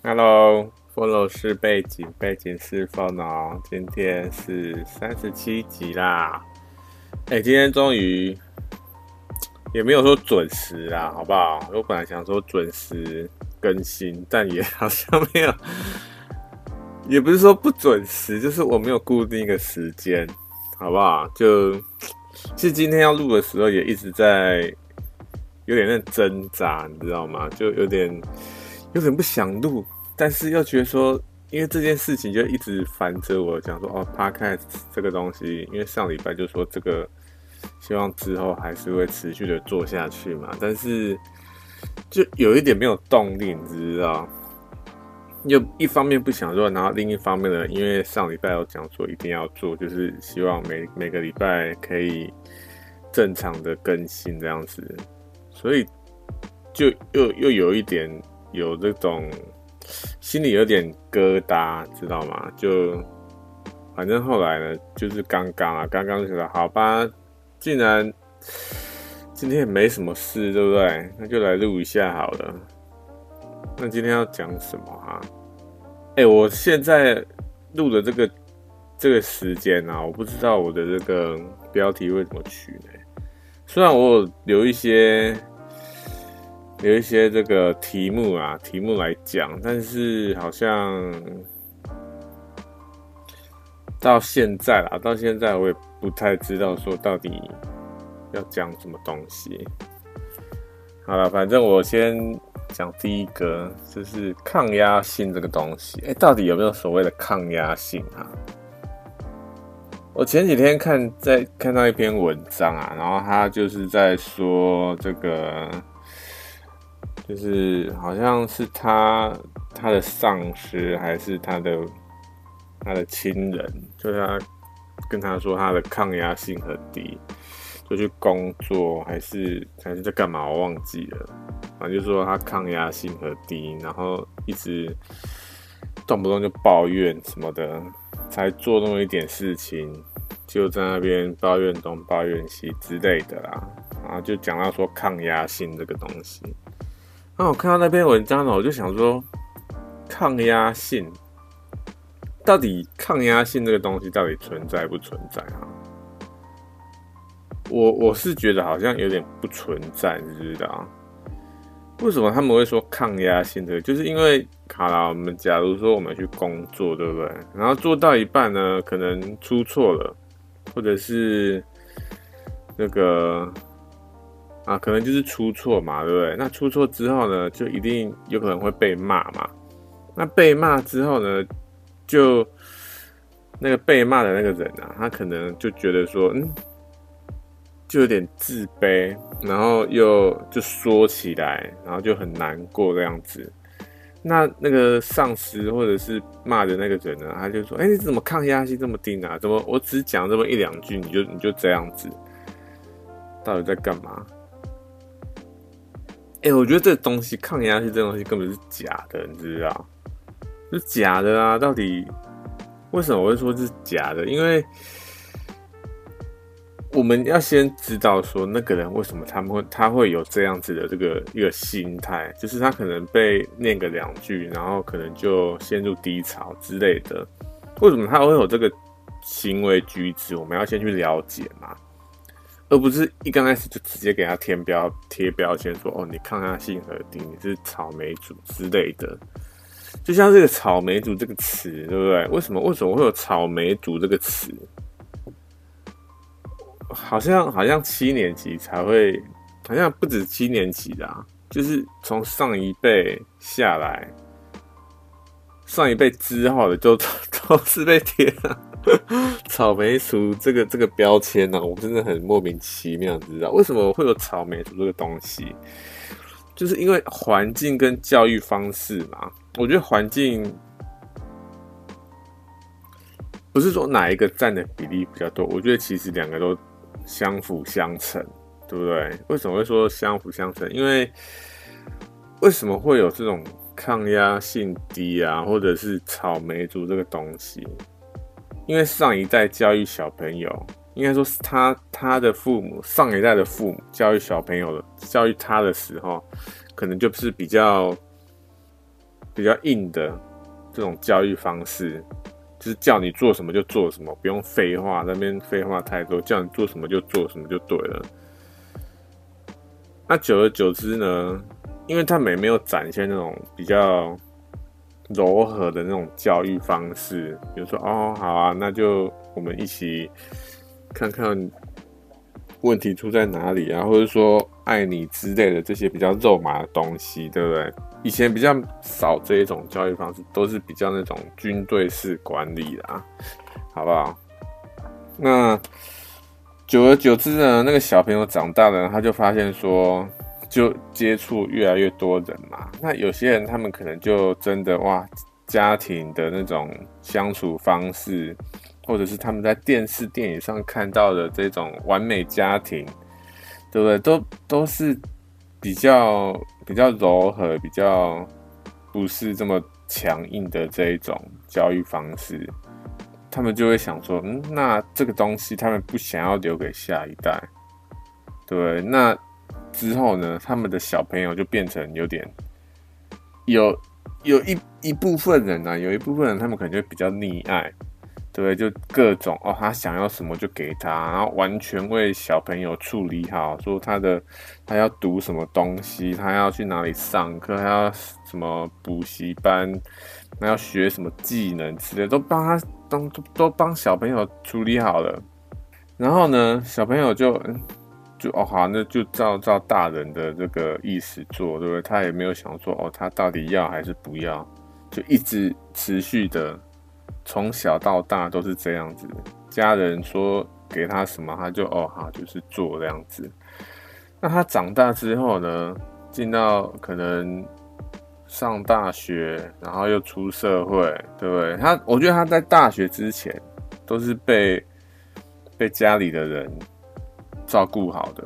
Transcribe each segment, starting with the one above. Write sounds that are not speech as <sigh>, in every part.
Hello，Follow 是背景，背景是风龙。今天是三十七集啦。哎、今天终于也没有说准时啦，好不好？我本来想说准时更新，但也 <laughs> 好像没有，也不是说不准时，就是我没有固定一个时间，好不好？就其实今天要录的时候，也一直在有点在挣扎，你知道吗？就有点。有点不想录，但是又觉得说，因为这件事情就一直烦着我，讲说哦，Podcast 这个东西，因为上礼拜就说这个，希望之后还是会持续的做下去嘛，但是就有一点没有动力，你知道？又一方面不想做，然后另一方面呢，因为上礼拜有讲说一定要做，就是希望每每个礼拜可以正常的更新这样子，所以就又又有一点。有这种心里有点疙瘩，知道吗？就反正后来呢，就是刚刚啊，刚刚觉得好吧，既然今天也没什么事，对不对？那就来录一下好了。那今天要讲什么啊？哎，我现在录的这个这个时间啊，我不知道我的这个标题会怎么取呢？虽然我有留一些。有一些这个题目啊，题目来讲，但是好像到现在啦，到现在我也不太知道说到底要讲什么东西。好了，反正我先讲第一个，就是抗压性这个东西。哎，到底有没有所谓的抗压性啊？我前几天看在看到一篇文章啊，然后他就是在说这个。就是好像是他他的上司还是他的他的亲人，就他跟他说他的抗压性很低，就去工作还是还是在干嘛我忘记了，反正就说他抗压性很低，然后一直动不动就抱怨什么的，才做那么一点事情，就在那边抱怨东抱怨西之类的啦，然后就讲到说抗压性这个东西。那我看到那篇文章呢，我就想说，抗压性到底抗压性这个东西到底存在不存在啊？我我是觉得好像有点不存在，你知道？为什么他们会说抗压性这个？就是因为好啦，我们假如说我们去工作，对不对？然后做到一半呢，可能出错了，或者是那个。啊，可能就是出错嘛，对不对？那出错之后呢，就一定有可能会被骂嘛。那被骂之后呢，就那个被骂的那个人啊，他可能就觉得说，嗯，就有点自卑，然后又就说起来，然后就很难过这样子。那那个上司或者是骂的那个人呢，他就说，哎，你怎么抗压性这么低啊？怎么我只讲这么一两句，你就你就这样子？到底在干嘛？哎、我觉得这东西抗压性这东西根本是假的，你知道？是假的啊！到底为什么我会说是假的？因为我们要先知道说那个人为什么他们会他会有这样子的这个一个心态，就是他可能被念个两句，然后可能就陷入低潮之类的。为什么他会有这个行为举止？我们要先去了解嘛。而不是一刚开始就直接给他贴标贴标签说哦，你抗压性很低，你是草莓族之类的。就像这个草莓族这个词，对不对？为什么为什么会有草莓族这个词？好像好像七年级才会，好像不止七年级的啊，就是从上一辈下来，上一辈之后的就都，都是被贴了。<laughs> 草莓族这个这个标签呢、我真的很莫名其妙，知道为什么会有草莓族这个东西？就是因为环境跟教育方式嘛。我觉得环境不是说哪一个占的比例比较多，我觉得其实两个都相辅相成，对不对？为什么会说相辅相成？因为为什么会有这种抗压性低啊，或者是草莓族这个东西？因为上一代教育小朋友，应该说是他他的父母上一代的父母教育小朋友的教育他的时候，可能就是比较比较硬的这种教育方式，就是叫你做什么就做什么，不用废话，那边废话太多，叫你做什么就做什么就对了。那久而久之呢，因为他们也没有展现那种比较柔和的那种教育方式，比如说哦，好啊，那就我们一起看看。问题出在哪里啊？或者说爱你之类的这些比较肉麻的东西，对不对？以前比较少这一种教育方式，都是比较那种军队式管理的啊，好不好？那久而久之呢，那个小朋友长大了，他就发现说，就接触越来越多人嘛。那有些人他们可能就真的哇，家庭的那种相处方式。或者是他们在电视、电影上看到的这种完美家庭，对不对？都都是比较比较柔和、比较不是这么强硬的这一种教育方式，他们就会想说：嗯，那这个东西他们不想要留给下一代，对，那之后呢，他们的小朋友就变成有点有有一一部分人呢、啊，有一部分人他们可能就比较溺爱。对，就各种哦，他想要什么就给他，然后完全为小朋友处理好，说他的他要读什么东西，他要去哪里上课，他要什么补习班，他要学什么技能之类，都帮他都都帮小朋友处理好了。然后呢，小朋友就就哦好，那就照照大人的这个意思做，对不对？他也没有想说哦，他到底要还是不要，就一直持续的。从小到大都是这样子，家人说给他什么，他就哦好，就是做这样子。那他长大之后呢，进到可能上大学，然后又出社会，对不对？他我觉得他在大学之前都是被被家里的人照顾好的。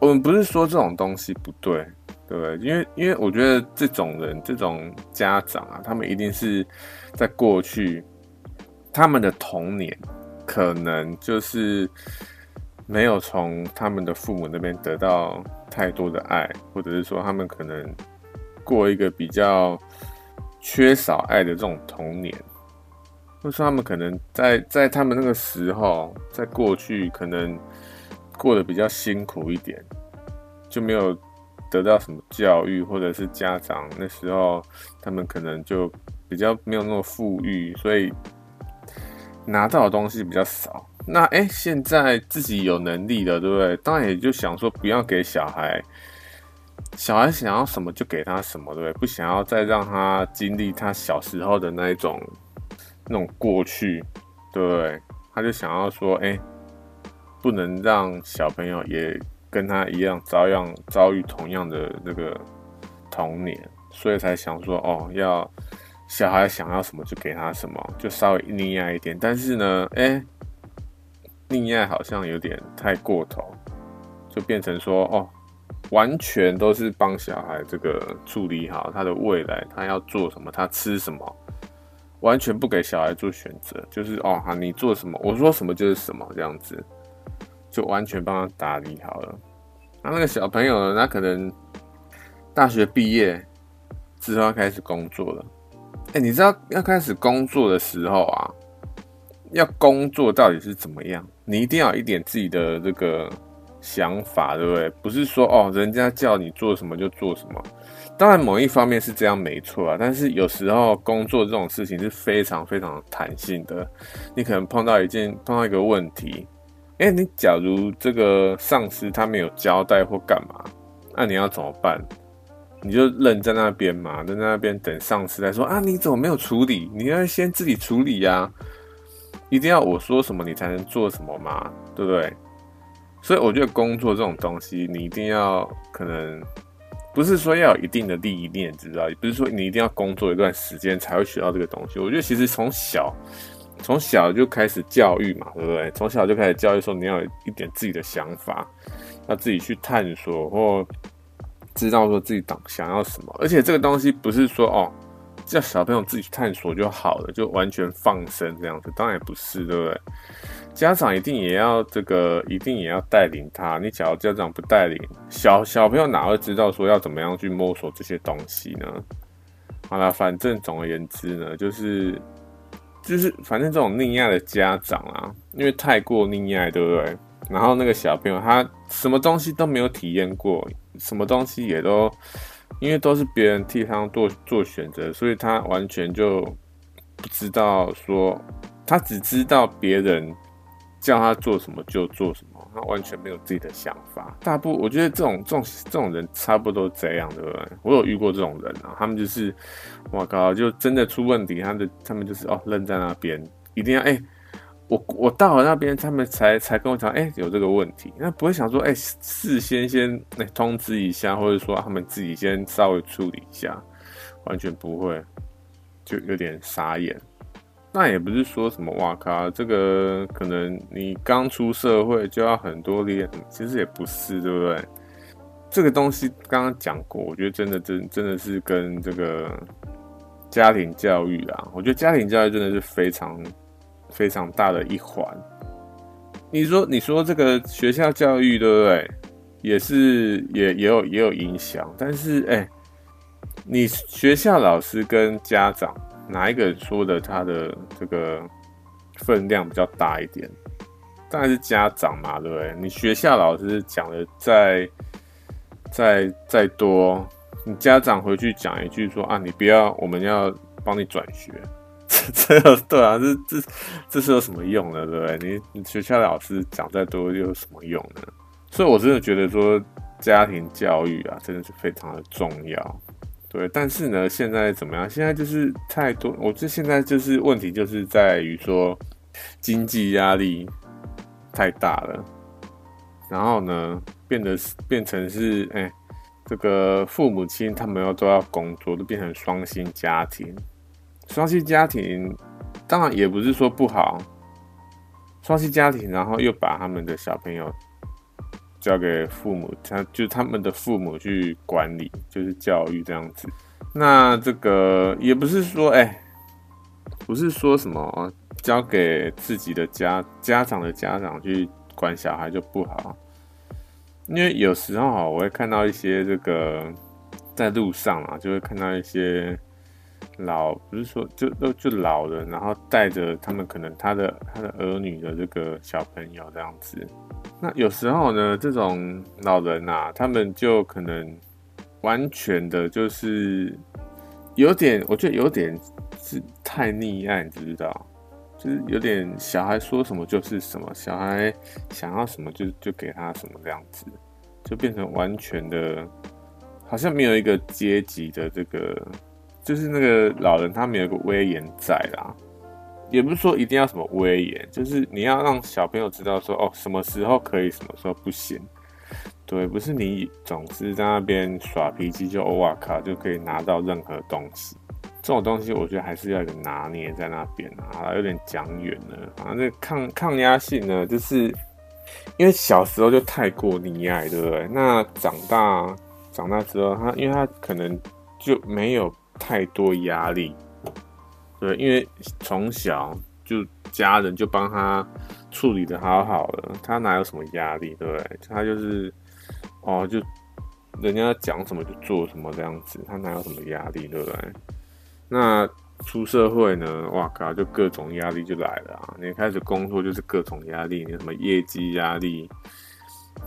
我们不是说这种东西不对，对不对？因为因为我觉得这种人，这种家长啊，他们一定是在过去。他们的童年可能就是没有从他们的父母那边得到太多的爱，或者是说他们可能过一个比较缺少爱的这种童年，或者说他们可能在在他们那个时候，在过去可能过得比较辛苦一点，就没有得到什么教育，或者是家长那时候他们可能就比较没有那么富裕，所以。拿到的东西比较少，那哎、现在自己有能力了，对不对？当然也就想说，不要给小孩，小孩想要什么就给他什么，对不对？不想要再让他经历他小时候的那一种那种过去，对不对？他就想要说，哎、不能让小朋友也跟他一样遭样遭遇同样的那个童年，所以才想说，哦，要。小孩想要什么就给他什么，就稍微溺爱一点。但是呢，哎、溺爱好像有点太过头，就变成说，哦，完全都是帮小孩这个处理好他的未来，他要做什么，他吃什么，完全不给小孩做选择，就是哦，哈，你做什么，我说什么就是什么，这样子，就完全帮他打理好了。那那个小朋友呢，他可能大学毕业之后要开始工作了。哎、你知道要开始工作的时候啊，要工作到底是怎么样？你一定要有一点自己的这个想法，对不对？不是说哦，人家叫你做什么就做什么。当然，某一方面是这样没错啊，但是有时候工作这种事情是非常非常弹性的。你可能碰到一件碰到一个问题，哎、你假如这个上司他没有交代或干嘛，那你要怎么办？你就愣在那边嘛，愣在那边等上司来说啊，你怎么没有处理？你要先自己处理呀，一定要我说什么你才能做什么嘛，对不对？所以我觉得工作这种东西，你一定要可能不是说要有一定的历练，知道？也不是说你一定要工作一段时间才会学到这个东西。我觉得其实从小从小就开始教育嘛，对不对？从小就开始教育说你要有一点自己的想法，要自己去探索或。知道说自己想想要什么，而且这个东西不是说哦，叫小朋友自己去探索就好了，就完全放生这样子，当然也不是，对不对？家长一定也要这个，一定也要带领他。你假如家长不带领，小小朋友哪会知道说要怎么样去摸索这些东西呢？好了，反正总而言之呢，就是就是反正这种溺爱的家长啊，因为太过溺爱，对不对？然后那个小朋友他什么东西都没有体验过，什么东西也都因为都是别人替他做做选择，所以他完全就不知道说，他只知道别人叫他做什么就做什么。他完全没有自己的想法，大部我觉得这种这种这种人差不多这样，对不对？我有遇过这种人啊，他们就是，我靠，就真的出问题，他们他们就是哦，愣在那边，一定要哎、我我到了那边，他们才才跟我讲，哎、有这个问题，那不会想说，哎、事先先哎、通知一下，或者说他们自己先稍微处理一下，完全不会，就有点傻眼。那也不是说什么哇靠，这个可能你刚出社会就要很多练，其实也不是，对不对？这个东西刚刚讲过，我觉得真的真真的是跟这个家庭教育啊，我觉得家庭教育真的是非常非常大的一环。你说你说这个学校教育对不对？也是也也有也有影响，但是哎、你学校老师跟家长。哪一个人说的他的这个分量比较大一点？当然是家长嘛，对不对？你学校老师讲的再再再多，你家长回去讲一句说啊，你不要，我们要帮你转学，<laughs> 这这对啊，这这这是有什么用呢？对不对？你你学校老师讲再多又有什么用呢？所以我真的觉得说家庭教育啊，真的是非常的重要。对，但是呢，现在怎么样？现在就是太多，我这现在就是问题，就是在于说经济压力太大了，然后呢，变得变成是，哎，这个父母亲他们又都要工作，都变成双薪家庭。双薪家庭当然也不是说不好，双薪家庭，然后又把他们的小朋友。交给父母，他就他们的父母去管理，就是教育这样子。那这个也不是说，哎、不是说什么交给自己的家家长的家长去管小孩就不好，因为有时候哈，我会看到一些这个在路上啊，就会看到一些老，不是说就就就老人，然后带着他们可能他的他的儿女的这个小朋友这样子。那有时候呢，这种老人啊，他们就可能完全的，就是有点，我觉得有点是太溺爱，你知不知道？就是有点小孩说什么就是什么，小孩想要什么就就给他什么这样子，就变成完全的，好像没有一个阶级的这个，就是那个老人他没有一个威严在啦。也不是说一定要什么威严，就是你要让小朋友知道说哦，什么时候可以，什么时候不行。对，不是你总是在那边耍脾气就哇靠就可以拿到任何东西。这种东西我觉得还是要有拿捏在那边啊，有点讲远了。反正抗抗压性呢，就是因为小时候就太过溺爱，对不对？那长大长大之后，他因为他可能就没有太多压力。对，因为从小就家人就帮他处理的好好的，他哪有什么压力，对不对？他就是哦，就人家讲什么就做什么这样子，他哪有什么压力，对不对？那出社会呢，哇靠，就各种压力就来了啊！你开始工作就是各种压力，你什么业绩压力，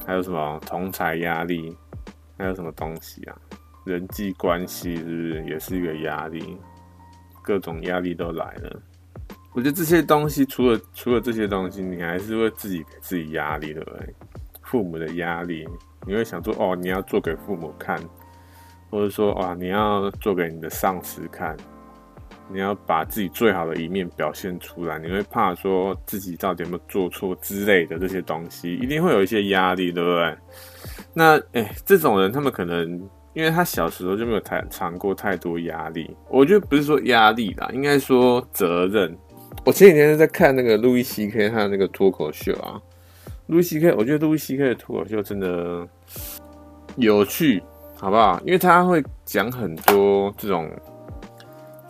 还有什么同侪压力，还有什么东西啊？人际关系是不是也是一个压力？各种压力都来了，我觉得这些东西除了除了这些东西，你还是会自己给自己压力，对不对？父母的压力，你会想说哦，你要做给父母看，或者说啊，你要做给你的上司看，你要把自己最好的一面表现出来，你会怕说自己到底有没有做错之类的这些东西，一定会有一些压力，对不对？那哎，这种人他们可能。因为他小时候就没有太尝过太多压力，我觉得不是说压力啦，应该说责任。我前几天在看那个路易 CK 他的那个脱口秀啊，路易 CK，我觉得路易 CK 的脱口秀真的有趣，好不好？因为他会讲很多这种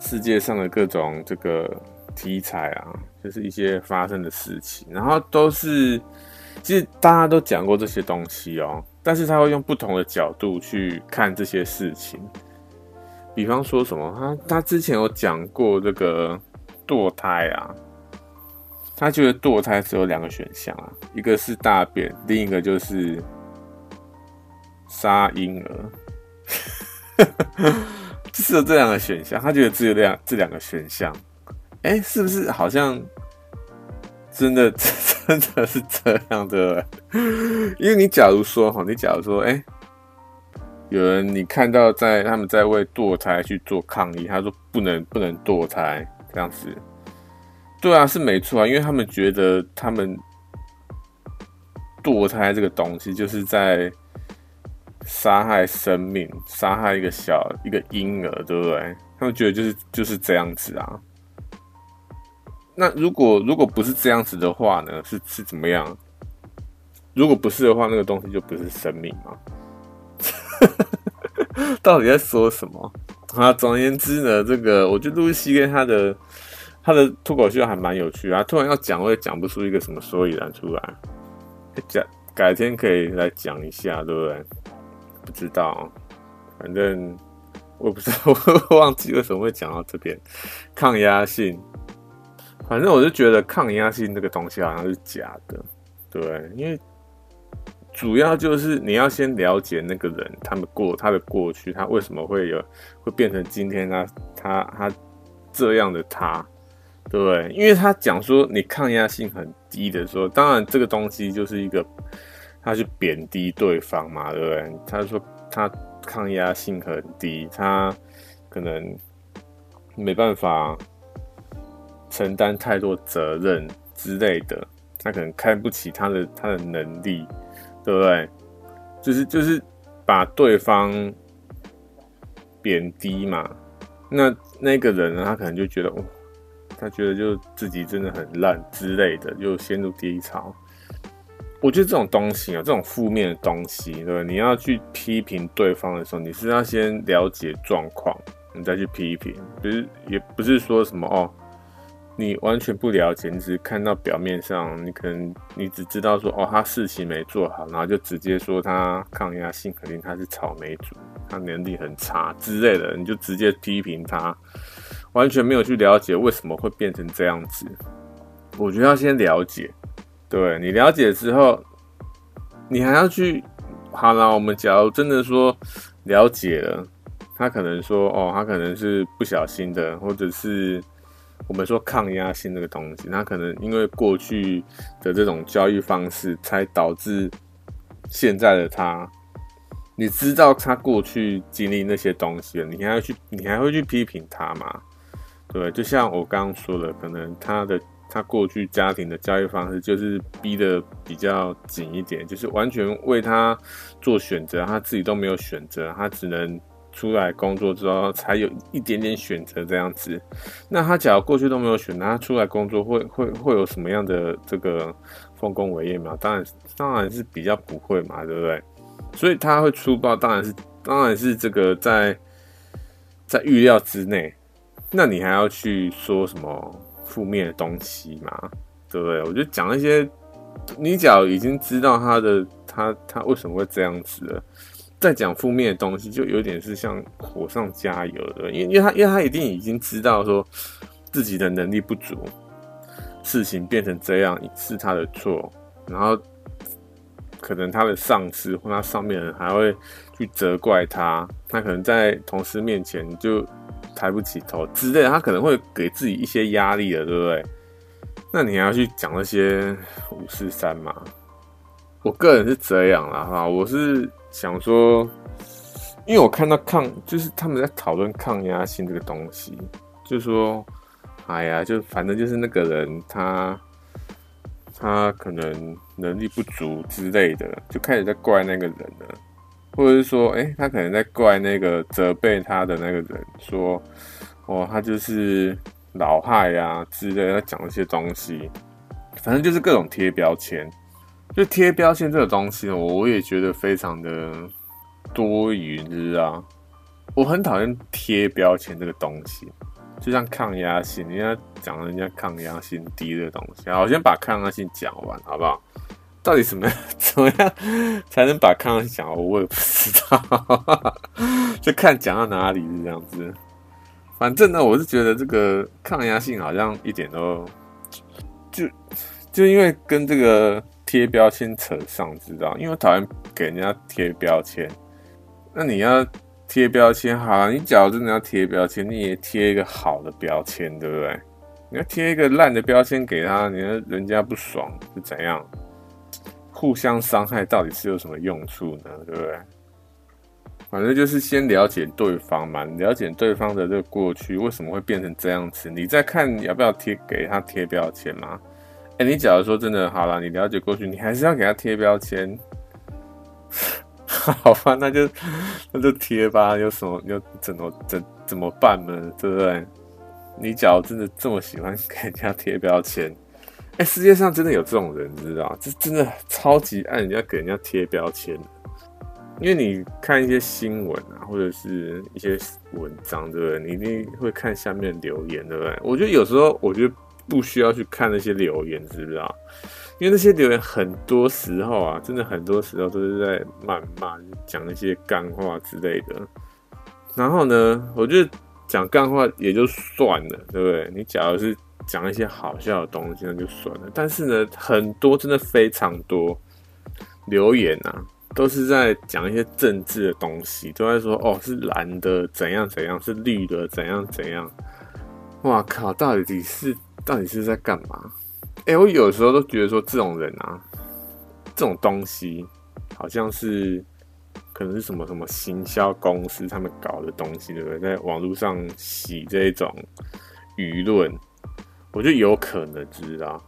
世界上的各种这个题材啊，就是一些发生的事情，然后都是其实大家都讲过这些东西哦。但是他会用不同的角度去看这些事情，比方说什么，他他之前有讲过这个堕胎啊，他觉得堕胎只有两个选项啊，一个是大便，另一个就是杀婴儿，<laughs> 只有这两个选项，他觉得只有两这两个选项，哎、是不是好像真的真的是这样的？因为你假如说哈，你假如说哎。有人你看到在他们在为堕胎去做抗议，他说不能不能堕胎这样子，对啊，是没错啊，因为他们觉得他们堕胎这个东西就是在杀害生命，杀害一个小一个婴儿，对不对？他们觉得就是就是这样子啊。那如果如果不是这样子的话呢？是是怎么样？如果不是的话，那个东西就不是生命吗？<laughs> 到底在说什么啊？总而言之呢，这个我觉得露西跟他的他的脱口秀还蛮有趣啊。突然要讲，我也讲不出一个什么所以然出来。讲改天可以来讲一下，对不对？不知道，反正我不知道，我忘记为什么会讲到这边抗压性。反正我就觉得抗压性这个东西好像是假的，对，因为。主要就是你要先了解那个人，他们过他的过去，他为什么会有会变成今天他他他这样的他，对？因为他讲说你抗压性很低的时候，当然这个东西就是一个他去贬低对方嘛，对不对？他说他抗压性很低，他可能没办法承担太多责任之类的，他可能看不起他的他的能力。对不对？就是就是把对方贬低嘛。那那个人呢，他可能就觉得，哦，他觉得就自己真的很烂之类的，就陷入低潮。我觉得这种东西啊，这种负面的东西，对不对？你要去批评对方的时候，你是要先了解状况，你再去批评。不是，也不是说什么哦。你完全不了解，你只看到表面上，你可能你只知道说哦，他事情没做好，然后就直接说他抗压性肯定他是草莓族，他能力很差之类的，你就直接批评他，完全没有去了解为什么会变成这样子。我觉得要先了解，对，你了解之后，你还要去好了。我们假如真的说了解了，他可能说哦，他可能是不小心的，或者是。我们说抗压性这个东西，它可能因为过去的这种教育方式，才导致现在的他。你知道他过去经历那些东西了，你还要去，你还会去批评他吗？对，就像我刚刚说的，可能他的他过去家庭的教育方式就是逼得比较紧一点，就是完全为他做选择，他自己都没有选择，他只能。出来工作之后，才有一点点选择这样子。那他假如过去都没有选那，他出来工作会会会有什么样的这个丰功伟业吗？当然，当然是比较不会嘛，对不对？所以他会出包，当然是当然是这个在在预料之内。那你还要去说什么负面的东西嘛？对不对？我就讲一些，你假如已经知道他的他他为什么会这样子了。在讲负面的东西，就有点是像火上加油的，因为因为他因为他一定已经知道说自己的能力不足，事情变成这样是他的错，然后可能他的上司或他上面人还会去责怪他，他可能在同事面前就抬不起头之类的，他可能会给自己一些压力的，对不对？那你还要去讲那些五四三嘛？我个人是这样啦，哈，我是。想说，因为我看到抗，就是他们在讨论抗压性这个东西，就说，哎呀，就反正就是那个人他他可能能力不足之类的，就开始在怪那个人了，或者是说，哎、他可能在怪那个责备他的那个人，说，哦，他就是老害呀之类的，讲一些东西，反正就是各种贴标签。就贴标签这个东西呢，我也觉得非常的多余，知道？我很讨厌贴标签这个东西，就像抗压性，人家讲人家抗压性低的东西，好，我先把抗压性讲完，好不好？到底什么样 <laughs> 怎么样才能把抗压性讲完？我也不知道。就看讲到哪里是这样子。反正呢，我是觉得这个抗压性好像一点都就就因为跟这个贴标签扯上，知道？因为我讨厌给人家贴标签。那你要贴标签，好啊，你假如真的要贴标签，你也贴一个好的标签，对不对？你要贴一个烂的标签给他，你说人家不爽是怎样？互相伤害到底是有什么用处呢？对不对？反正就是先了解对方嘛，了解对方的这个过去为什么会变成这样子，你再看要不要贴给他贴标签嘛。哎，你假如说真的好了，你了解过去，你还是要给他贴标签，<laughs> 好吧？那就那就贴吧，有什么又怎么怎怎么办呢？对不对？你假如真的这么喜欢给人家贴标签，哎，世界上真的有这种人，你知道？这真的超级爱人家给人家贴标签。因为你看一些新闻啊，或者是一些文章，对不对？你一定会看下面留言，对不对？我觉得有时候，我觉得不需要去看那些留言，知不知道？因为那些留言很多时候啊，真的很多时候都是在谩骂、讲那些干话之类的。然后呢，我觉得讲干话也就算了，对不对？你假如是讲一些好笑的东西，那就算了。但是呢，很多真的非常多留言啊。都是在讲一些政治的东西，都在说哦，是蓝的怎样怎样，是绿的怎样怎样。哇靠，到底是到底是在干嘛？哎、我有时候都觉得说这种人啊，这种东西好像是可能是什么什么行销公司他们搞的东西，对不对？在网络上洗这种舆论，我觉得有可能知道。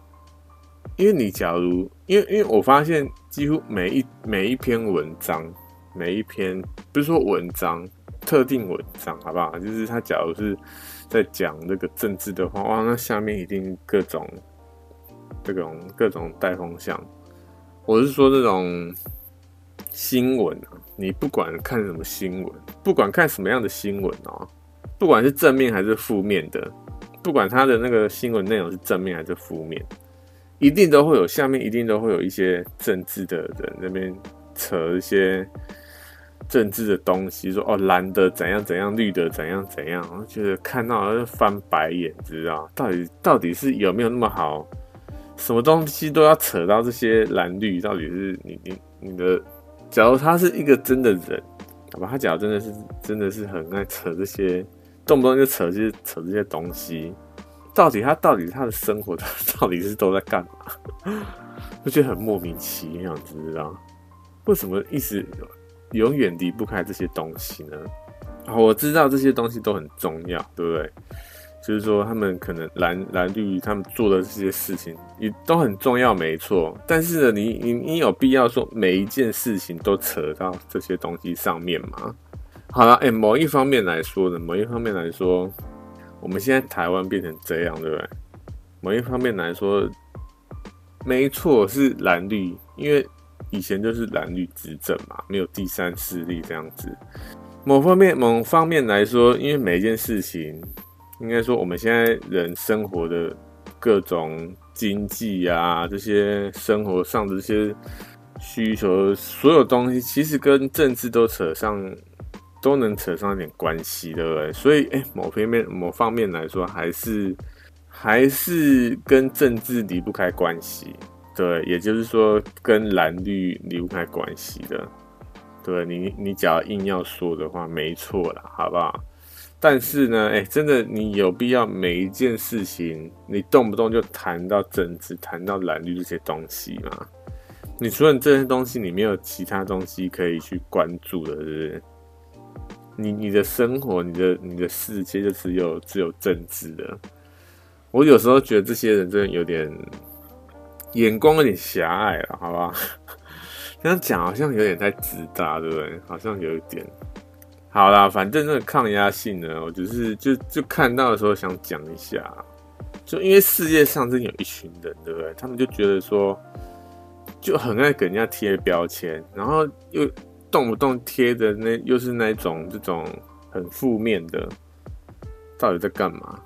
因为你假如，因为因为我发现几乎每一每一篇文章，每一篇不是说文章，特定文章，好不好？就是他假如是在讲那个政治的话，哇，那下面一定各种这种各种带风向。我是说这种新闻啊，你不管看什么新闻，不管看什么样的新闻哦，不管是正面还是负面的，不管他的那个新闻内容是正面还是负面。一定都会有，下面一定都会有一些政治的人那边扯一些政治的东西，说哦蓝的怎样怎样，绿的怎样怎样，我觉得看到就翻白眼，知道到底到底是有没有那么好？什么东西都要扯到这些蓝绿，到底是你你你的？假如他是一个真的人，好吧，他假如真的是真的是很爱扯这些，动不动就扯这些扯这些东西。到底他到底他的生活他到底是都在干嘛？就觉得很莫名其妙，知道为什么一直永远离不开这些东西呢？我知道这些东西都很重要，对不对？就是说他们可能蓝蓝绿他们做的这些事情也都很重要，没错。但是呢，你你你有必要说每一件事情都扯到这些东西上面吗？好了，哎，某一方面来说呢，某一方面来说。我们现在台湾变成这样，对不对？某一方面来说，没错，是蓝绿，因为以前就是蓝绿执政嘛，没有第三势力这样子。某方面，某方面来说，因为每一件事情，应该说我们现在人生活的各种经济啊，这些生活上的这些需求，所有东西，其实跟政治都扯上。都能扯上一点关系，对不对？所以，哎、某方面、某方面来说，还是还是跟政治离不开关系，对。也就是说，跟蓝绿离不开关系的，对。你你只要硬要说的话，没错啦，好不好？但是呢，哎、真的，你有必要每一件事情，你动不动就谈到政治、谈到蓝绿这些东西吗？你除了这些东西，你没有其他东西可以去关注的，是不是？你你的生活，你的你的世界就只有只有政治的。我有时候觉得这些人真的有点眼光有点狭隘了，好吧？<laughs> 这样讲好像有点太自大，对不对？好像有一点。好啦，反正那个抗压性呢，我只是就就看到的时候想讲一下，就因为世界上真有一群人，对不对？他们就觉得说就很爱给人家贴标签，然后又。动不动贴的那又是那种这种很负面的，到底在干嘛？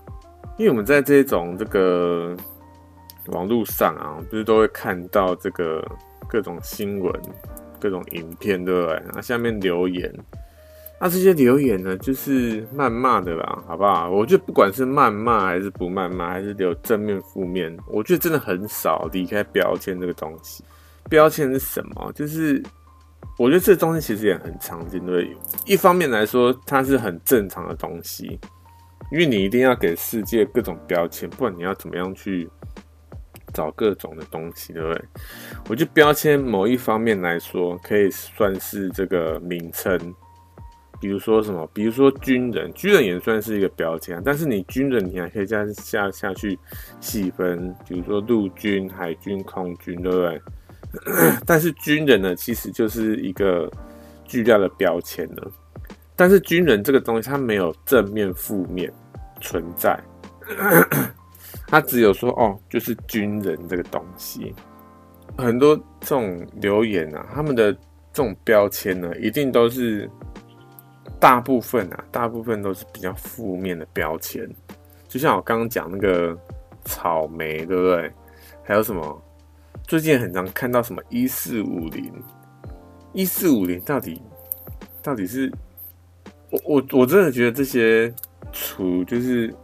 因为我们在这种这个网络上啊，不是都会看到这个各种新闻、各种影片，对不对？那下面留言，那这些留言呢，就是谩骂的啦，好不好？我觉得不管是谩骂还是不谩骂，还是留正面负面，我觉得真的很少离开标签这个东西。标签是什么？就是我觉得这东西其实也很常见，对。一方面来说，它是很正常的东西，因为你一定要给世界各种标签，不管你要怎么样去找各种的东西，对不对？我觉得标签某一方面来说，可以算是这个名称。比如说什么？比如说军人，军人也算是一个标签。但是你军人，你还可以这样下下去细分，比如说陆军、海军、空军，对不对？<coughs> 但是军人呢，其实就是一个巨大的标签了。但是军人这个东西，它没有正面、负面存在，他只有说哦，就是军人这个东西。很多这种留言啊，他们的这种标签呢，一定都是。大部分啊，大部分都是比较负面的标签，就像我刚刚讲那个草莓，对不对？还有什么？最近很常看到什么一四五零，一四五零到底到底是？我我我真的觉得这些处就是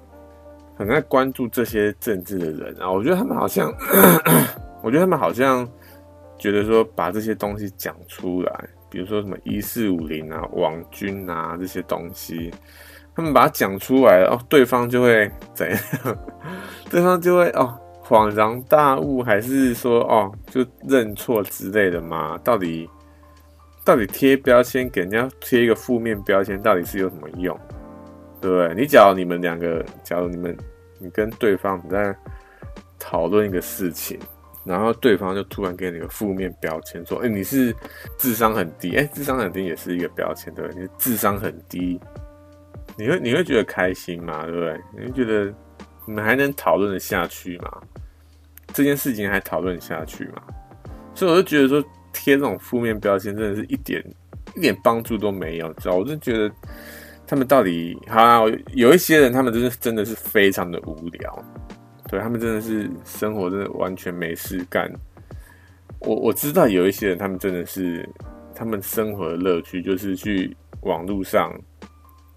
很爱关注这些政治的人啊，我觉得他们好像，<coughs> 我觉得他们好像觉得说把这些东西讲出来。比如说什么一四五零啊、网军啊这些东西，他们把它讲出来哦，对方就会怎样？<laughs> 对方就会哦恍然大悟，还是说哦就认错之类的吗？到底到底贴标签给人家贴一个负面标签，到底是有什么用？对不对？你假如你们两个，假如你们你跟对方在讨论一个事情。然后对方就突然给你个负面标签，说：“哎，你是智商很低。”哎，智商很低也是一个标签，对不对？你智商很低，你会你会觉得开心吗？对不对？你会觉得你们还能讨论得下去吗？这件事情还讨论下去吗？所以我就觉得说，贴这种负面标签真的是一点一点帮助都没有，知道？我就觉得他们到底好啊，有一些人他们真的真的是非常的无聊。对，他们真的是生活真的完全没事干。我我知道有一些人，他们真的是他们生活的乐趣就是去网络上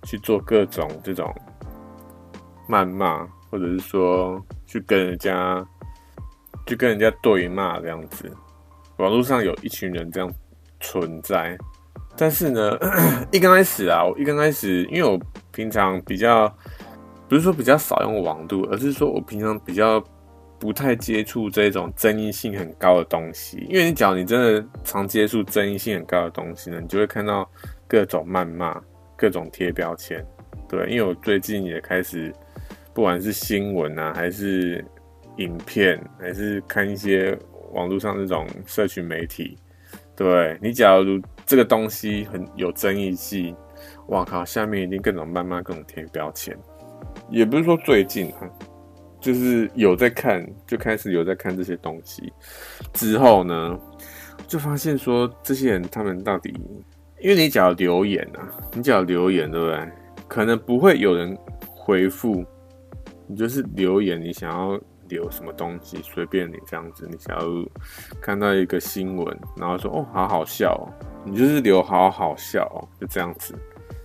去做各种这种谩骂，或者是说去跟人家去跟人家对骂这样子。网络上有一群人这样存在，但是呢，<clears throat> 一刚开始啊，我一刚开始，因为我平常比较。不是说比较少用网路，而是说我平常比较不太接触这种争议性很高的东西。因为你假如你真的常接触争议性很高的东西呢，你就会看到各种谩骂、各种贴标签。对，因为我最近也开始，不管是新闻啊，还是影片，还是看一些网络上这种社群媒体，对，你假如这个东西很有争议性，哇靠，下面一定各种谩骂、各种贴标签。也不是说最近啊，就是有在看，就开始有在看这些东西之后呢，就发现说这些人他们到底，因为你只要留言啊，你只要留言对不对？可能不会有人回复，你就是留言，你想要留什么东西，随便你这样子，你假如看到一个新闻，然后说哦好好笑哦，你就是留好好笑哦，就这样子，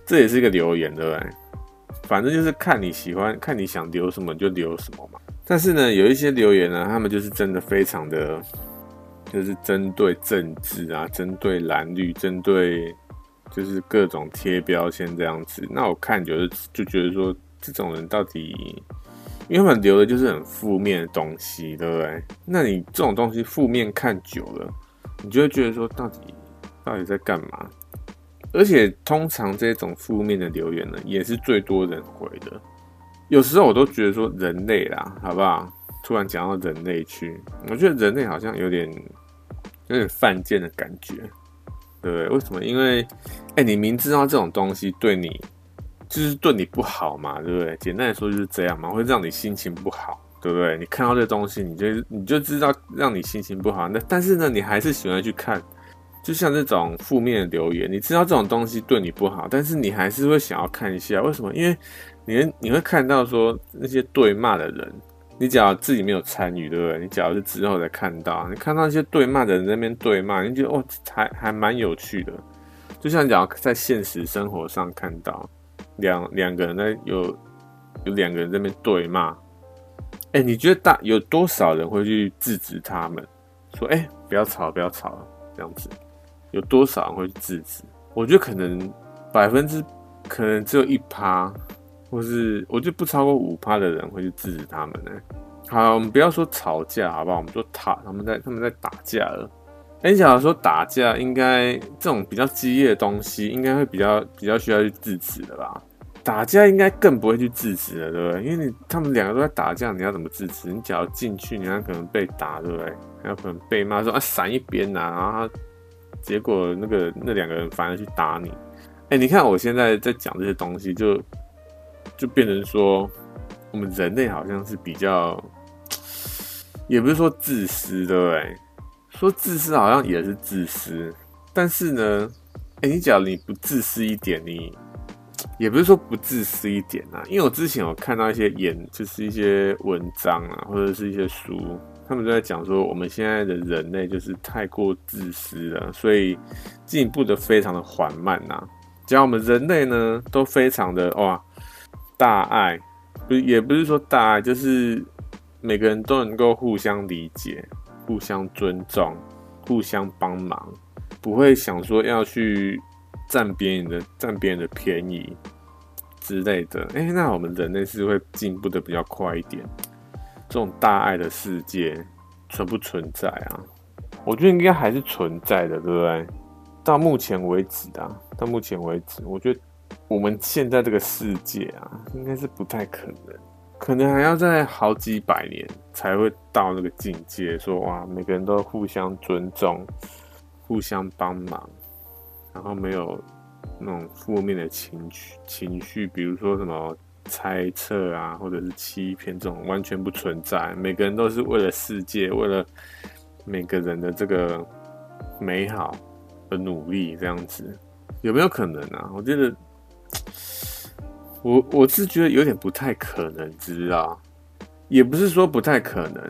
这也是一个留言对不对？反正就是看你喜欢，看你想留什么就留什么嘛。但是呢，有一些留言呢，他们就是真的非常的，就是针对政治啊，针对蓝绿，针对就是各种贴标签这样子。那我看就是就觉得说，这种人到底，因为他们留的就是很负面的东西，对不对？那你这种东西负面看久了，你就会觉得说，到底到底在干嘛？而且通常这种负面的留言呢，也是最多人回的。有时候我都觉得说人类啦，好不好？突然讲到人类去，我觉得人类好像有点有点犯贱的感觉，对不对？为什么？因为哎，你明知道这种东西对你就是对你不好嘛，对不对？简单来说就是这样嘛，会让你心情不好，对不对？你看到这东西，你就你就知道让你心情不好。那但是呢，你还是喜欢去看。就像这种负面的留言，你知道这种东西对你不好，但是你还是会想要看一下，为什么？因为你你会看到说那些对骂的人，你只要自己没有参与，对不对？你只要是之后才看到，你看到那些对骂的人在那边对骂，你觉得哦，还还蛮有趣的，就像讲在现实生活上看到两两个人在有有两个人在那边对骂，哎、你觉得大有多少人会去制止他们？说哎、不要吵，不要吵，这样子，有多少人会去制止？我觉得可能百分之可能只有一趴，或是我觉得不超过五趴的人会去制止他们呢。好，我们不要说吵架，好不好？我们说他他们在他们在打架了。哎，假如说打架，应该这种比较激烈的东西，应该会比较比较需要去制止的吧？打架应该更不会去制止了，对不对？因为你他们两个都在打架，你要怎么制止？你只要进去，你还可能被打，对不对？还有可能被骂说啊闪一边呐，然后结果那个那两个人反而去打你。哎，你看我现在在讲这些东西，就就变成说，我们人类好像是比较。也不是说自私，对不对？说自私好像也是自私，但是呢，哎，你假如你不自私一点，你也不是说不自私一点啊。因为我之前有看到一些演，就是一些文章啊，或者是一些书，他们都在讲说，我们现在的人类就是太过自私了，所以进步的非常的缓慢呐。讲我们人类呢，都非常的哇大爱，不也不是说大爱，就是。每个人都能够互相理解、互相尊重、互相帮忙，不会想说要去占别人的、占别人的便宜之类的。哎，那我们人类是会进步的比较快一点。这种大爱的世界存不存在啊？我觉得应该还是存在的，对不对？到目前为止啊，到目前为止，我觉得我们现在这个世界啊，应该是不太可能。可能还要在好几百年才会到那个境界，说哇，每个人都互相尊重、互相帮忙，然后没有那种负面的情绪情绪，比如说什么猜测啊，或者是欺骗这种完全不存在。每个人都是为了世界，为了每个人的这个美好而努力，这样子有没有可能啊？我觉得。我我是觉得有点不太可能，知道？也不是说不太可能，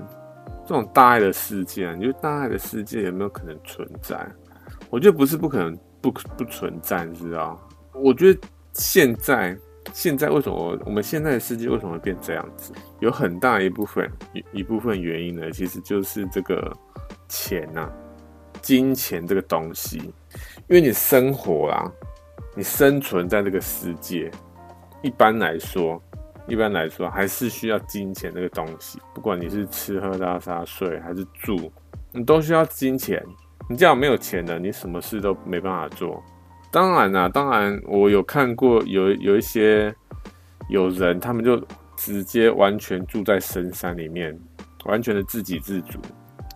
这种大爱的世界，啊你觉得大爱的世界有没有可能存在？我觉得不是不可能，不不存在，你知道？我觉得现在现在为什么我们现在的世界为什么会变这样子？有很大一部分一一部分原因呢，其实就是这个钱呐、金钱这个东西，因为你生活啊，你生存在这个世界。一般来说，一般来说还是需要金钱这个东西。不管你是吃喝拉撒睡还是住，你都需要金钱。你这样没有钱的，你什么事都没办法做。当然啦、当然我有看过有有一些有人，他们就直接完全住在深山里面，完全的自给自足，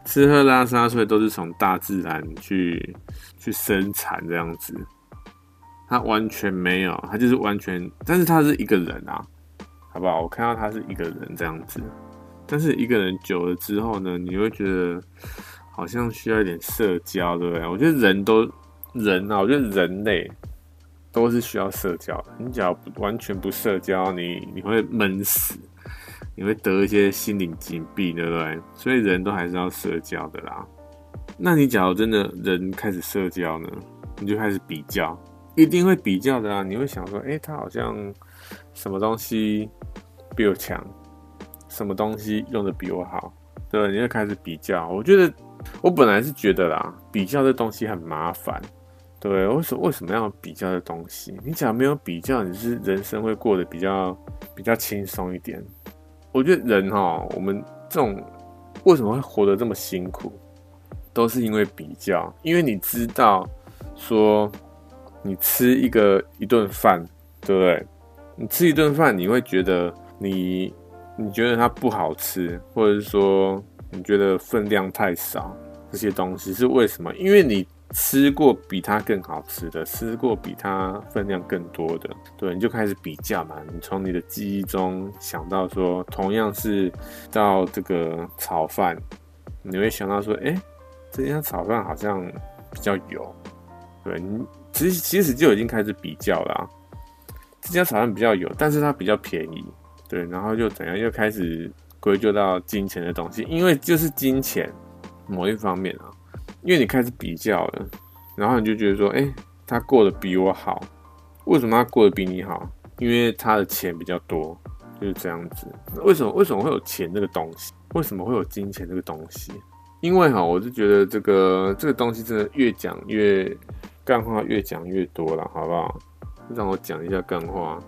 吃喝拉撒睡都是从大自然去去生产这样子。他完全没有，他就是完全，但是他是一个人啊，好不好？我看到他是一个人这样子，但是一个人久了之后呢，你会觉得好像需要一点社交，对不对？我觉得人都人啊，我觉得人类都是需要社交的。你只要完全不社交，你你会闷死，你会得一些心灵疾病，对不对？所以人都还是要社交的啦。那你假如真的人开始社交呢，你就开始比较。一定会比较的啊！你会想说，哎，他好像什么东西比我强，什么东西用的比我好，对吧？你会开始比较。我觉得，我本来是觉得啦，比较这东西很麻烦，对，为什么为什么要比较这东西？你假如没有比较，你是人生会过得比较比较轻松一点。我觉得人哈，我们这种为什么会活得这么辛苦，都是因为比较，因为你知道说。你吃一个一顿饭，对不对？你吃一顿饭，你会觉得你你觉得它不好吃，或者是说你觉得分量太少，这些东西是为什么？因为你吃过比它更好吃的，吃过比它分量更多的，对，你就开始比较嘛。你从你的记忆中想到说，同样是到这个炒饭，你会想到说，哎，这家炒饭好像比较油，对你。其实其实就已经开始比较了啊，这家炒饭比较油，但是它比较便宜，对，然后就怎样，又开始归咎到金钱的东西，因为就是金钱某一方面啊，因为你开始比较了，然后你就觉得说，哎，他过得比我好。为什么他过得比你好？因为他的钱比较多，就是这样子。为什么？为什么会有钱这个东西？为什么会有金钱这个东西？因为哈，我是觉得这个这个东西真的越讲越干话，越讲越多了，好不好？让我讲一下干话。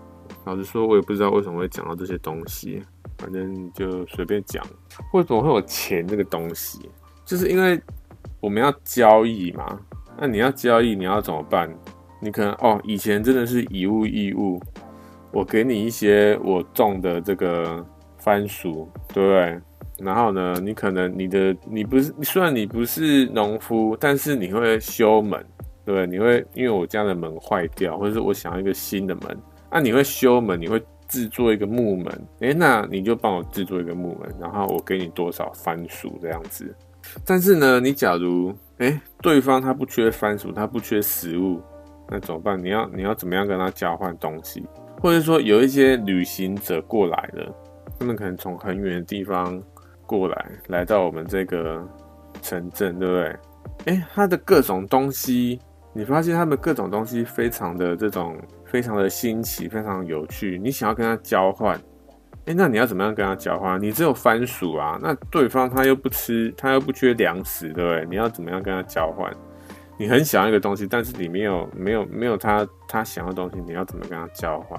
老实说，我也不知道为什么会讲到这些东西，反正就随便讲。为什么会有钱这个东西？就是因为我们要交易嘛。那你要交易，你要怎么办？你可能哦，以前真的是以物易物，我给你一些我种的这个番薯，对不对？然后呢，你可能你的你不是，虽然你不是农夫，但是你会修门，对不对？你会因为我家的门坏掉，或者是我想要一个新的门，那、你会修门，你会制作一个木门，诶，那你就帮我制作一个木门，然后我给你多少番薯这样子。但是呢，你假如诶，对方他不缺番薯，他不缺食物，那怎么办？你要你要怎么样跟他交换东西？或者说有一些旅行者过来了，他们可能从很远的地方。过来，来到我们这个城镇，对不对？诶，他的各种东西，你发现他们各种东西非常的这种，非常的新奇，非常有趣。你想要跟他交换，诶，那你要怎么样跟他交换？你只有番薯啊，那对方他又不吃，他又不缺粮食，对不对？你要怎么样跟他交换？你很想要一个东西，但是你没有没有没有他他想要的东西，你要怎么跟他交换？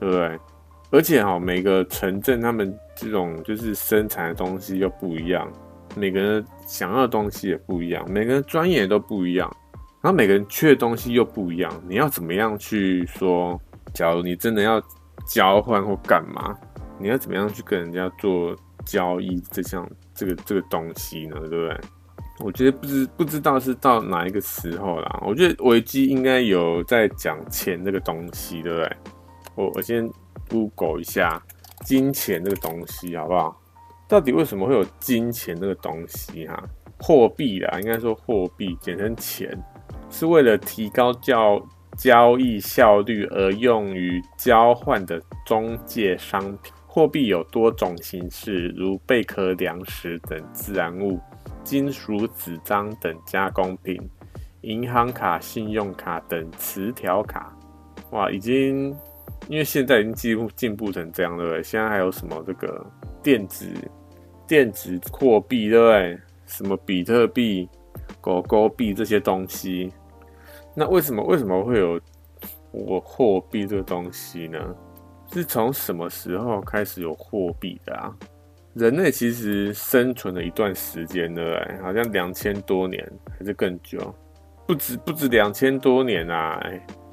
对不对？而且哈，每个城镇他们这种就是生产的东西又不一样，每个人想要的东西也不一样，每个人专业都不一样，然后每个人缺的东西又不一样。你要怎么样去说？假如你真的要交换或干嘛，你要怎么样去跟人家做交易？这项这个这个东西呢，对不对？我觉得不知不知道是到哪一个时候啦。我觉得维基应该有在讲钱这个东西，对不对？我我先。Google 一下金钱这个东西好不好？到底为什么会有金钱这个东西哈？货币啦，应该说货币简称钱，是为了提高交交易效率而用于交换的中介商品。货币有多种形式，如贝壳、粮食等自然物、金属、纸张等加工品、银行卡、信用卡等磁条卡。哇，已经。因为现在已经进步进步成这样，对不对？现在还有什么这个电子电子货币，对不对？什么比特币、狗狗币这些东西？那为什么为什么会有我货币这个东西呢？是从什么时候开始有货币的啊？人类其实生存了一段时间，对不对？好像两千多年还是更久？不止不止两千多年啊！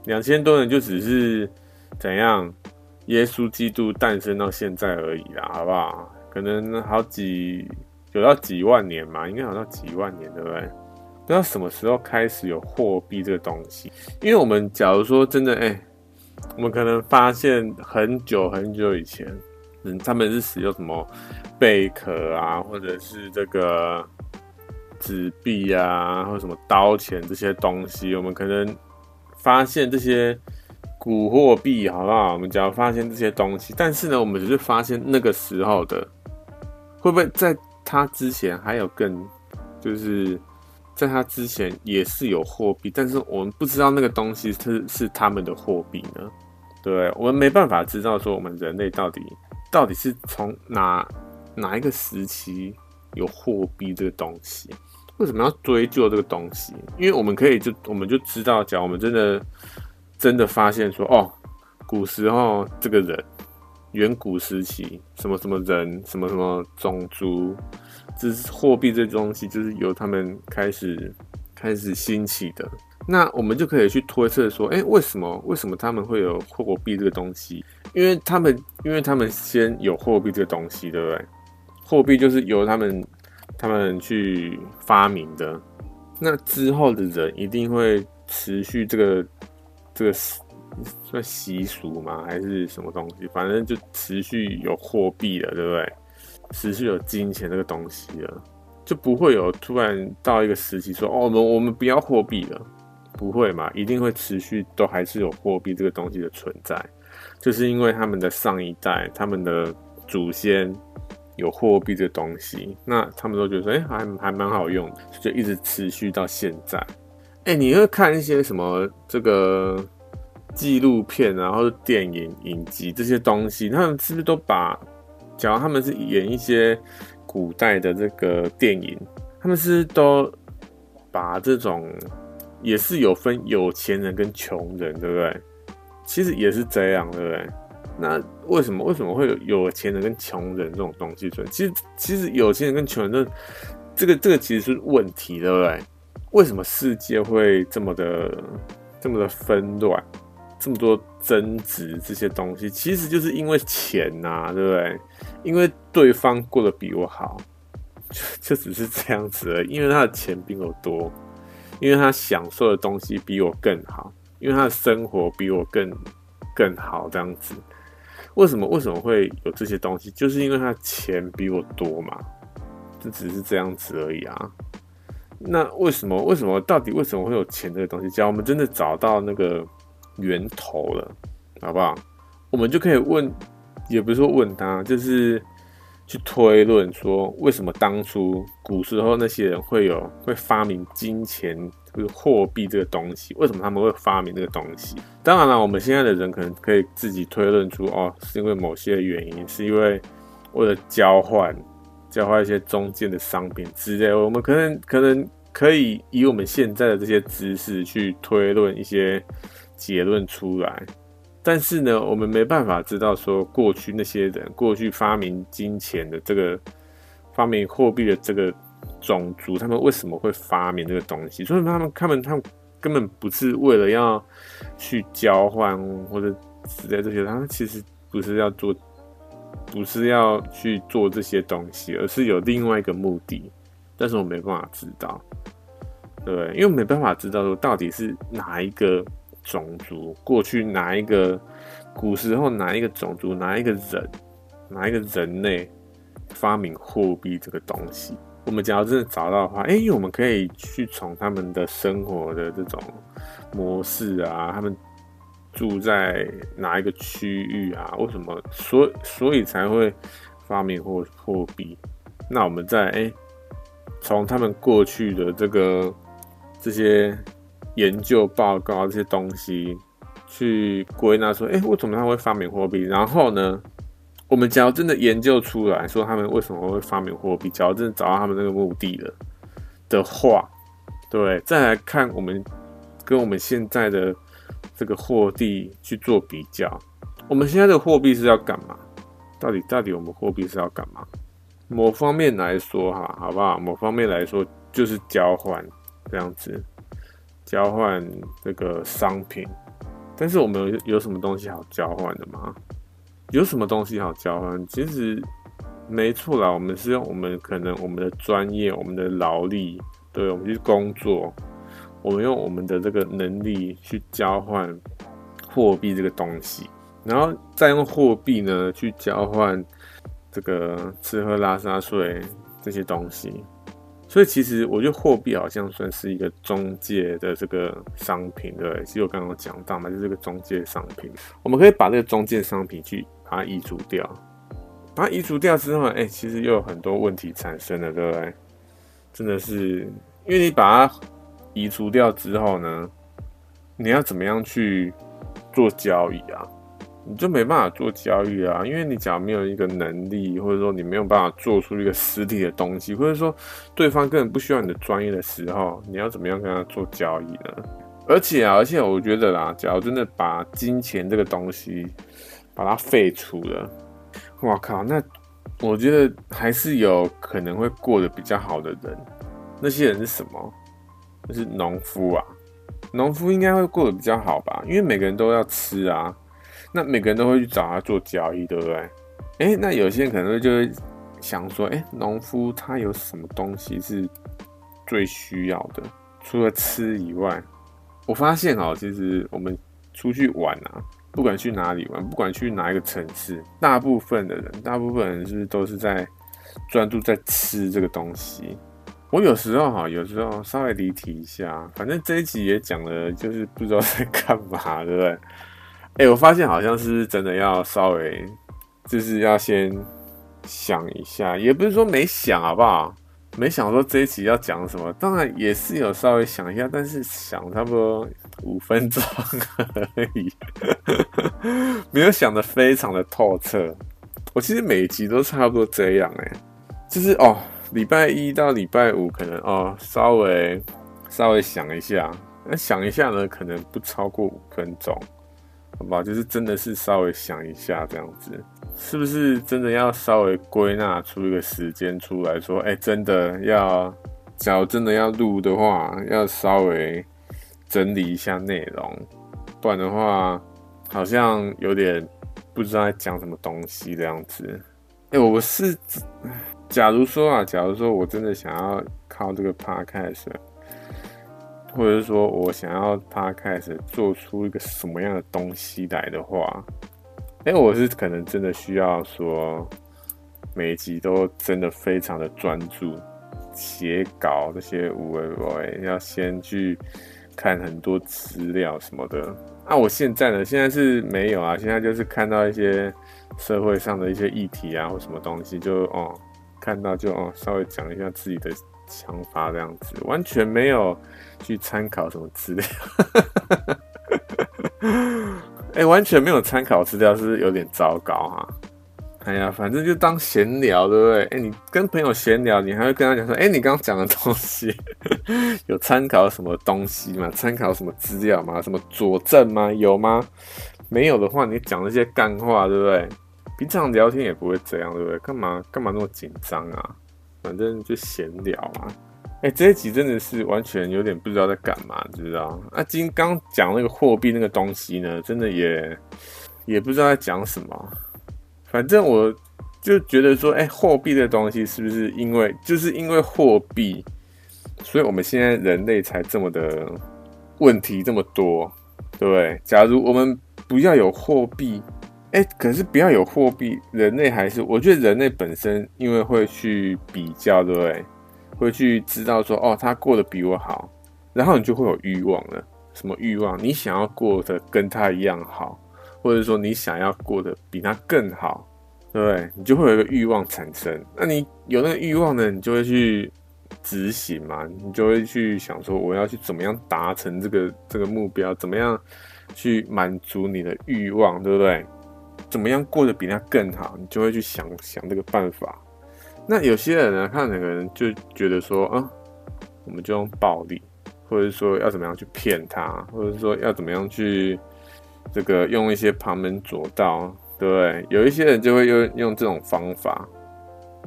两千多年就只是。怎样？耶稣基督诞生到现在而已啦，好不好？可能好几有到几万年嘛，应该有到几万年，对不对？不知道什么时候开始有货币这个东西，因为我们假如说真的，哎、我们可能发现很久很久以前，嗯，他们是使用什么贝壳啊，或者是这个纸币啊，或者什么刀钱这些东西，我们可能发现这些。古货币，好不好？我们只要发现这些东西，但是呢，我们只是发现那个时候的，会不会在它之前还有更，就是在它之前也是有货币，但是我们不知道那个东西是是他们的货币呢？对，我们没办法知道说我们人类到底到底是从哪哪一个时期有货币这个东西？为什么要追究这个东西？因为我们可以就我们就知道，讲我们真的。真的发现说哦，古时候这个人，远古时期什么什么人，什么什么种族，这是货币这东西，就是由他们开始开始兴起的。那我们就可以去推测说，哎，为什么为什么他们会有货币这个东西？因为他们因为他们先有货币这个东西，对不对？货币就是由他们他们去发明的。那之后的人一定会持续这个。这个算习俗吗？还是什么东西？反正就持续有货币了，对不对？持续有金钱这个东西了，就不会有突然到一个时期说，哦，我们我们不要货币了，不会嘛？一定会持续都还是有货币这个东西的存在，就是因为他们的上一代，他们的祖先有货币这个东西，那他们都觉得说，哎，还还蛮好用，就一直持续到现在。哎、你会看一些什么这个纪录片啊，或者电影影集这些东西，他们是不是都把，假如他们是演一些古代的这个电影，他们是都把这种也是有分有钱人跟穷人，对不对？其实也是这样，对不对？那为什么为什么会有有钱人跟穷人这种东西存在？其实其实有钱人跟穷人的这个这个其实是问题，对不对？为什么世界会这么的这么的纷乱，这么多争执这些东西？其实就是因为钱呐，对不对？因为对方过得比我好，就就只是这样子而已。因为他的钱比我多，因为他享受的东西比我更好，因为他的生活比我更更好，这样子。为什么为什么会有这些东西？就是因为他的钱比我多嘛，就只是这样子而已啊。那为什么为什么到底为什么会有钱这个东西？只要我们真的找到那个源头了，好不好？我们就可以问，也不是说问他，就是去推论说，为什么当初古时候那些人会有会发明金钱？就是货币这个东西，为什么他们会发明这个东西？当然了，我们现在的人可能可以自己推论出，哦，是因为某些原因，是因为为了交换，交换一些中间的商品之类。我们可能可能可以以我们现在的这些知识去推论一些结论出来，但是呢，我们没办法知道说过去那些人，过去发明金钱的这个，发明货币的这个。种族他们为什么会发明这个东西？所以他们他们他们根本不是为了要去交换或者之类这些，他们其实不是要做，不是要去做这些东西，而是有另外一个目的。但是我没办法知道，对，因为没办法知道说到底是哪一个种族，过去哪一个古时候哪一个种族，哪一个人，哪一个人类发明货币这个东西。我们假如真的找到的话，哎、我们可以去从他们的生活的这种模式啊，他们住在哪一个区域啊？为什么所所以才会发明货货币？那我们再哎，从、他们过去的这个这些研究报告这些东西去归纳说，哎、为什么他会发明货币？然后呢？我们假如真的研究出来说他们为什么会发明货币，假如真的找到他们那个目的了的话，对，再来看我们跟我们现在的这个货币去做比较，我们现在的货币是要干嘛？到底到底我们货币是要干嘛？某方面来说哈，好不好？某方面来说就是交换这样子，交换这个商品，但是我们有有什么东西好交换的吗？有什么东西好交换？其实没错啦，我们是用我们可能我们的专业、我们的劳力，对，我们去工作，我们用我们的这个能力去交换货币这个东西，然后再用货币呢去交换这个吃喝拉撒睡这些东西。所以其实我觉得货币好像算是一个中介的这个商品，对，其实我刚刚讲到嘛，就是个中介商品，我们可以把这个中介商品去。把它移除掉，把它移除掉之后，哎、其实又有很多问题产生了，对不对？真的是，因为你把它移除掉之后呢，你要怎么样去做交易啊？你就没办法做交易啊，因为你假如没有一个能力，或者说你没有办法做出一个实体的东西，或者说对方根本不需要你的专业的时候，你要怎么样跟他做交易呢？而且啊，而且我觉得啦，假如真的把金钱这个东西。把它废除了，我靠！那我觉得还是有可能会过得比较好的人。那些人是什么？就是农夫啊，农夫应该会过得比较好吧？因为每个人都要吃啊，那每个人都会去找他做交易，对不对？诶，那有些人可能就会想说，诶，农夫他有什么东西是最需要的？除了吃以外，我发现哦，其实我们出去玩啊。不管去哪里玩，不管去哪一个城市，大部分的人，大部分人是不是都是在专注在吃这个东西。我有时候哈，有时候稍微离题一下，反正这一集也讲了，就是不知道在干嘛，对不对？哎、我发现好像是真的要稍微，就是要先想一下，也不是说没想，好不好？没想说这一集要讲什么，当然也是有稍微想一下，但是想差不多五分钟而已，没有想的非常的透彻。我其实每集都差不多这样哎、就是哦，礼拜一到礼拜五可能哦稍微稍微想一下，那想一下呢，可能不超过五分钟，好吧？就是真的是稍微想一下这样子。是不是真的要稍微归纳出一个时间出来说，哎、真的要，假如真的要录的话，要稍微整理一下内容，不然的话，好像有点不知道在讲什么东西这样子。哎、欸，我是，假如说啊，假如说我真的想要靠这个 podcast，或者是说我想要他开始做出一个什么样的东西来的话。哎、我是可能真的需要说，每一集都真的非常的专注写稿，这些无为不为，要先去看很多资料什么的。那、啊、我现在呢，现在是没有啊，现在就是看到一些社会上的一些议题啊，或什么东西，就哦看到就哦稍微讲一下自己的想法这样子，完全没有去参考什么资料。<laughs> 哎、欸，完全没有参考资料，是不是有点糟糕哈？哎呀，反正就当闲聊，对不对？哎、你跟朋友闲聊，你还会跟他讲说，哎、你刚刚讲的东西 <laughs> 有参考什么东西吗？参考什么资料吗？什么佐证吗？有吗？没有的话，你讲那些干话，对不对？平常聊天也不会这样，对不对？干嘛干嘛那么紧张啊？反正就闲聊嘛。哎、这一集真的是完全有点不知道在干嘛，知不知道？啊，今刚讲那个货币那个东西呢，真的也也不知道在讲什么。反正我就觉得说，哎、货币的东西是不是因为就是因为货币，所以我们现在人类才这么的问题这么多，对不对？假如我们不要有货币，哎、可是不要有货币，人类还是我觉得人类本身因为会去比较，对不对？会去知道说哦，他过得比我好，然后你就会有欲望了。什么欲望？你想要过得跟他一样好，或者说你想要过得比他更好，对不对？你就会有一个欲望产生。那你有那个欲望呢，你就会去执行嘛，你就会去想说我要去怎么样达成这个这个目标，怎么样去满足你的欲望，对不对？怎么样过得比他更好，你就会去想想这个办法。那有些人呢，看两个人就觉得说，啊，我们就用暴力，或者说要怎么样去骗他，或者说要怎么样去这个用一些旁门左道，对？有一些人就会用用这种方法。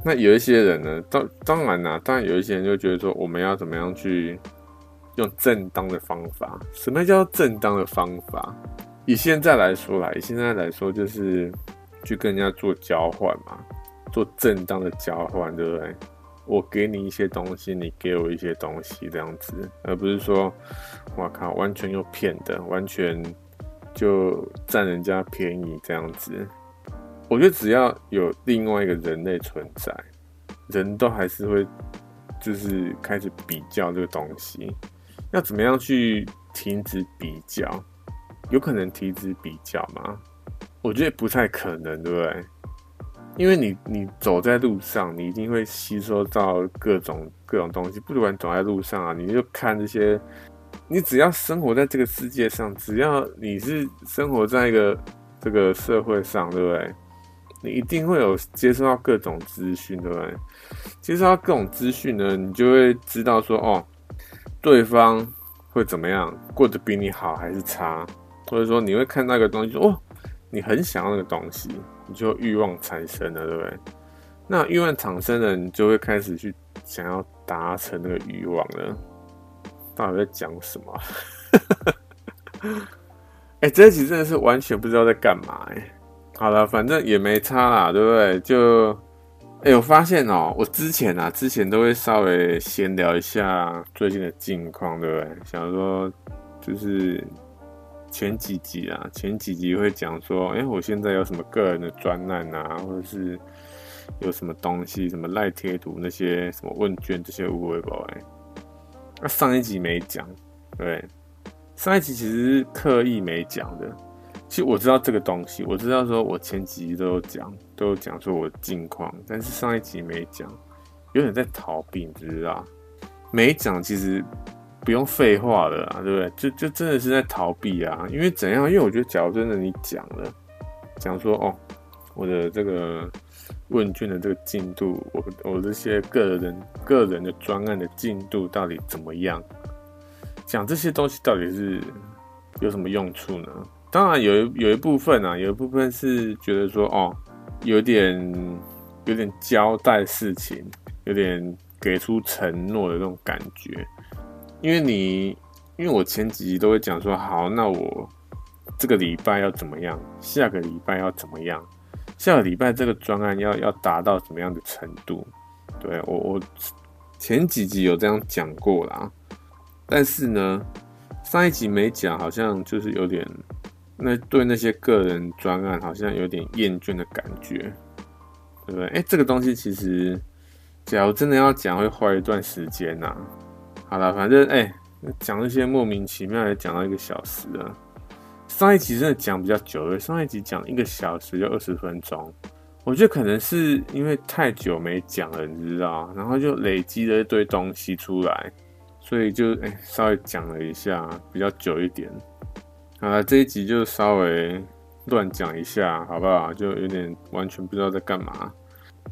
那有一些人呢，当当然啦，当然有一些人就觉得说，我们要怎么样去用正当的方法？什么叫正当的方法？以现在来说啦，以现在来说就是去跟人家做交换嘛。做正当的交换，对不对？我给你一些东西，你给我一些东西，这样子，而不是说，我靠，完全又骗的，完全就占人家便宜这样子。我觉得只要有另外一个人类存在，人都还是会就是开始比较这个东西。要怎么样去停止比较？有可能停止比较吗？我觉得不太可能，对不对？因为你你走在路上，你一定会吸收到各种各种东西。不管走在路上啊，你就看这些。你只要生活在这个世界上，只要你是生活在一个这个社会上，对不对？你一定会有接收到各种资讯，对不对？接收到各种资讯呢，你就会知道说，哦，对方会怎么样，过得比你好还是差，或者说你会看那个东西，哦，你很想要那个东西。你就欲望产生了，对不对？那欲望产生了，你就会开始去想要达成那个欲望了。到底在讲什么？哎、<laughs> 欸，这一集真的是完全不知道在干嘛哎、好了，反正也没差啦，对不对？就哎、我发现哦、我之前啊，之前都会稍微闲聊一下最近的近况，对不对？想说就是。前几集啊，前几集会讲说，哎、我现在有什么个人的专案啊，或者是有什么东西，什么赖贴图那些，什么问卷这些无微不微。那上一集没讲，对，上一集其实刻意没讲的。其实我知道这个东西，我知道说我前几集都有讲，都有讲说我近况，但是上一集没讲，有点在逃避，你知道？没讲其实不用废话了啊，对不对？就就真的是在逃避啊，因为怎样？因为我觉得，假如真的你讲了，讲说哦，我的这个问卷的这个进度，我我这些个人个人的专案的进度到底怎么样？讲这些东西到底是有什么用处呢？当然有一有一部分啊，有一部分是觉得说哦，有点有点交代事情，有点给出承诺的那种感觉。因为你，因为我前几集都会讲说，好，那我这个礼拜要怎么样，下个礼拜要怎么样，下个礼拜这个专案要要达到什么样的程度？对，我我前几集有这样讲过啦。但是呢，上一集没讲，好像就是有点那对那些个人专案好像有点厌倦的感觉，对不对？哎，这个东西其实，假如真的要讲，会花一段时间呐。好了，反正哎，讲一些莫名其妙的，讲到一个小时了。上一集真的讲比较久了，上一集讲一个小时就二十分钟，我觉得可能是因为太久没讲了，你知道，然后就累积了一堆东西出来。所以就哎、稍微讲了一下，比较久一点。好了，这一集就稍微乱讲一下，好不好？就有点完全不知道在干嘛。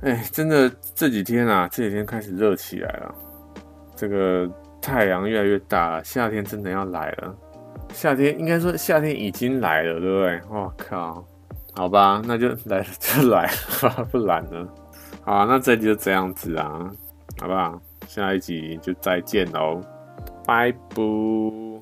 哎、真的这几天啊，这几天开始热起来了，这个太阳越来越大了，夏天真的要来了。夏天应该说夏天已经来了，对不对？我靠，好吧，那就来了就来了，不懒了？好，那这集就这样子啊，好不好？下一集就再见喽，拜拜。